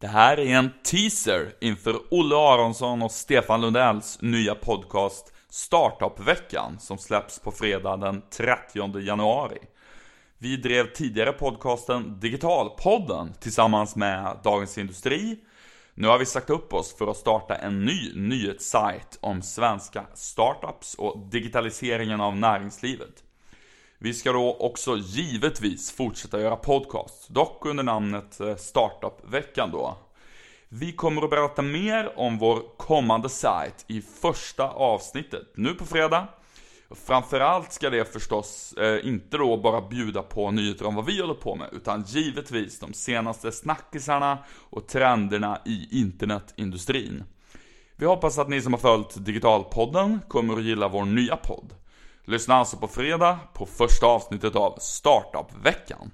Det här är en teaser inför Olle Aronsson och Stefan Lundells nya podcast Startupveckan som släpps på fredag den 30 januari. Vi drev tidigare podcasten Digitalpodden tillsammans med Dagens Industri. Nu har vi sagt upp oss för att starta en ny nyhetssajt om svenska startups och digitaliseringen av näringslivet. Vi ska då också givetvis fortsätta göra podcast, dock under namnet eh, Startup-veckan då. Vi kommer att berätta mer om vår kommande sajt i första avsnittet, nu på fredag. Framförallt ska det förstås eh, inte då bara bjuda på nyheter om vad vi håller på med, utan givetvis de senaste snackisarna och trenderna i internetindustrin. Vi hoppas att ni som har följt Digitalpodden kommer att gilla vår nya podd. Lyssna alltså på fredag på första avsnittet av Startup-veckan.